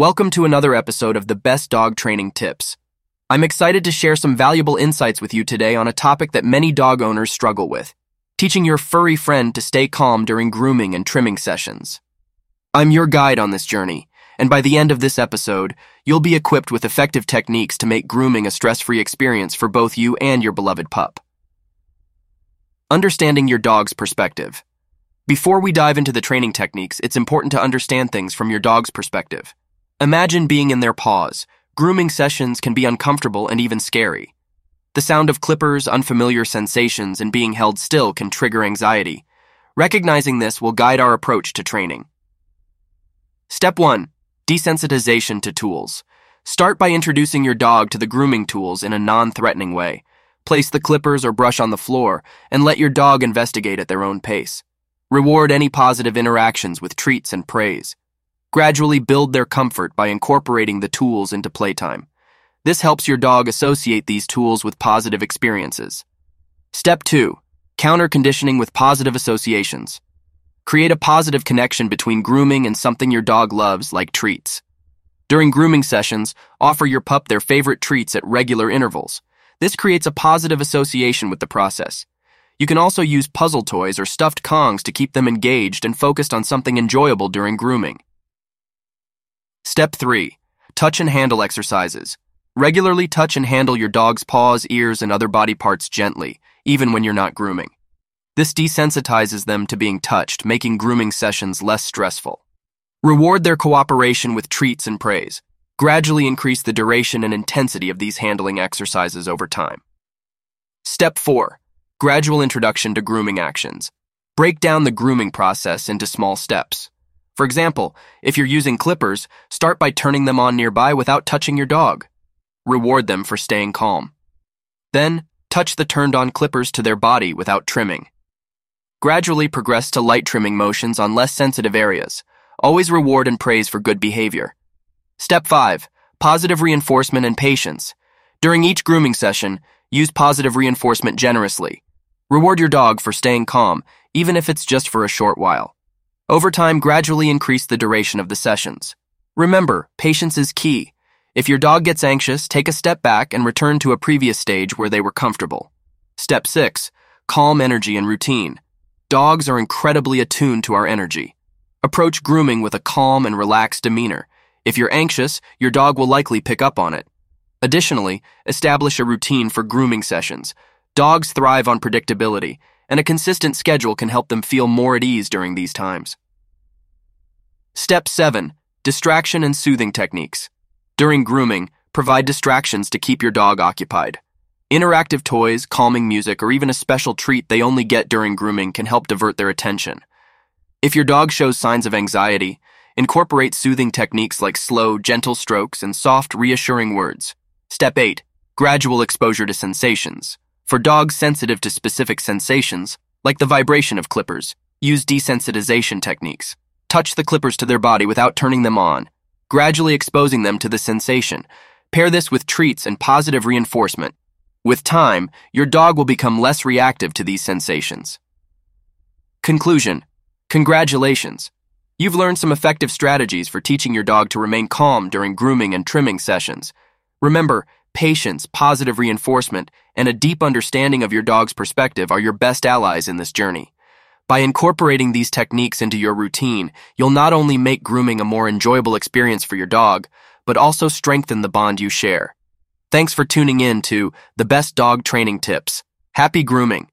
Welcome to another episode of the Best Dog Training Tips. I'm excited to share some valuable insights with you today on a topic that many dog owners struggle with teaching your furry friend to stay calm during grooming and trimming sessions. I'm your guide on this journey, and by the end of this episode, you'll be equipped with effective techniques to make grooming a stress free experience for both you and your beloved pup. Understanding your dog's perspective. Before we dive into the training techniques, it's important to understand things from your dog's perspective. Imagine being in their paws. Grooming sessions can be uncomfortable and even scary. The sound of clippers, unfamiliar sensations, and being held still can trigger anxiety. Recognizing this will guide our approach to training. Step 1 Desensitization to tools. Start by introducing your dog to the grooming tools in a non threatening way. Place the clippers or brush on the floor and let your dog investigate at their own pace. Reward any positive interactions with treats and praise. Gradually build their comfort by incorporating the tools into playtime. This helps your dog associate these tools with positive experiences. Step 2. Counter conditioning with positive associations. Create a positive connection between grooming and something your dog loves, like treats. During grooming sessions, offer your pup their favorite treats at regular intervals. This creates a positive association with the process. You can also use puzzle toys or stuffed Kongs to keep them engaged and focused on something enjoyable during grooming. Step 3. Touch and handle exercises. Regularly touch and handle your dog's paws, ears, and other body parts gently, even when you're not grooming. This desensitizes them to being touched, making grooming sessions less stressful. Reward their cooperation with treats and praise. Gradually increase the duration and intensity of these handling exercises over time. Step 4. Gradual introduction to grooming actions. Break down the grooming process into small steps. For example, if you're using clippers, start by turning them on nearby without touching your dog. Reward them for staying calm. Then, touch the turned on clippers to their body without trimming. Gradually progress to light trimming motions on less sensitive areas. Always reward and praise for good behavior. Step 5. Positive reinforcement and patience. During each grooming session, use positive reinforcement generously. Reward your dog for staying calm, even if it's just for a short while. Over time, gradually increase the duration of the sessions. Remember, patience is key. If your dog gets anxious, take a step back and return to a previous stage where they were comfortable. Step 6. Calm energy and routine. Dogs are incredibly attuned to our energy. Approach grooming with a calm and relaxed demeanor. If you're anxious, your dog will likely pick up on it. Additionally, establish a routine for grooming sessions. Dogs thrive on predictability, and a consistent schedule can help them feel more at ease during these times. Step 7. Distraction and soothing techniques. During grooming, provide distractions to keep your dog occupied. Interactive toys, calming music, or even a special treat they only get during grooming can help divert their attention. If your dog shows signs of anxiety, incorporate soothing techniques like slow, gentle strokes and soft, reassuring words. Step 8. Gradual exposure to sensations. For dogs sensitive to specific sensations, like the vibration of clippers, use desensitization techniques. Touch the clippers to their body without turning them on, gradually exposing them to the sensation. Pair this with treats and positive reinforcement. With time, your dog will become less reactive to these sensations. Conclusion Congratulations! You've learned some effective strategies for teaching your dog to remain calm during grooming and trimming sessions. Remember, patience, positive reinforcement, and a deep understanding of your dog's perspective are your best allies in this journey. By incorporating these techniques into your routine, you'll not only make grooming a more enjoyable experience for your dog, but also strengthen the bond you share. Thanks for tuning in to the best dog training tips. Happy grooming.